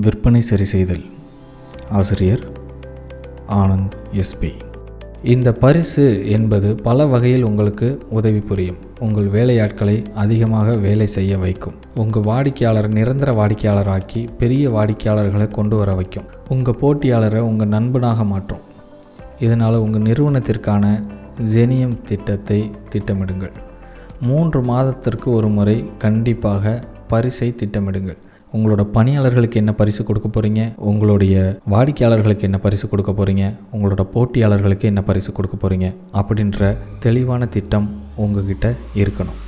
விற்பனை சரி செய்தல். ஆசிரியர் ஆனந்த் எஸ்பி இந்த பரிசு என்பது பல வகையில் உங்களுக்கு உதவி புரியும். உங்கள் வேலையாட்களை அதிகமாக வேலை செய்ய வைக்கும். உங்கள் வாடிக்கையாளர் நிரந்தர வாடிக்கையாளராக்கி பெரிய வாடிக்கையாளர்களை கொண்டு வர வைக்கும். உங்கள் போட்டியாளரை உங்கள் நண்பனாக மாற்றும். இதனால் உங்கள் நிறுவனத்திற்கான ஜெனியம் திட்டத்தை திட்டமிடுங்கள். மூன்று மாதத்திற்கு ஒரு முறை கண்டிப்பாக பரிசை திட்டமிடுங்கள். உங்களோட பணியாளர்களுக்கு என்ன பரிசு கொடுக்க போகிறீங்க உங்களுடைய வாடிக்கையாளர்களுக்கு என்ன பரிசு கொடுக்க போகிறீங்க உங்களோட போட்டியாளர்களுக்கு என்ன பரிசு கொடுக்க போகிறீங்க அப்படின்ற தெளிவான திட்டம் உங்ககிட்ட இருக்கணும்.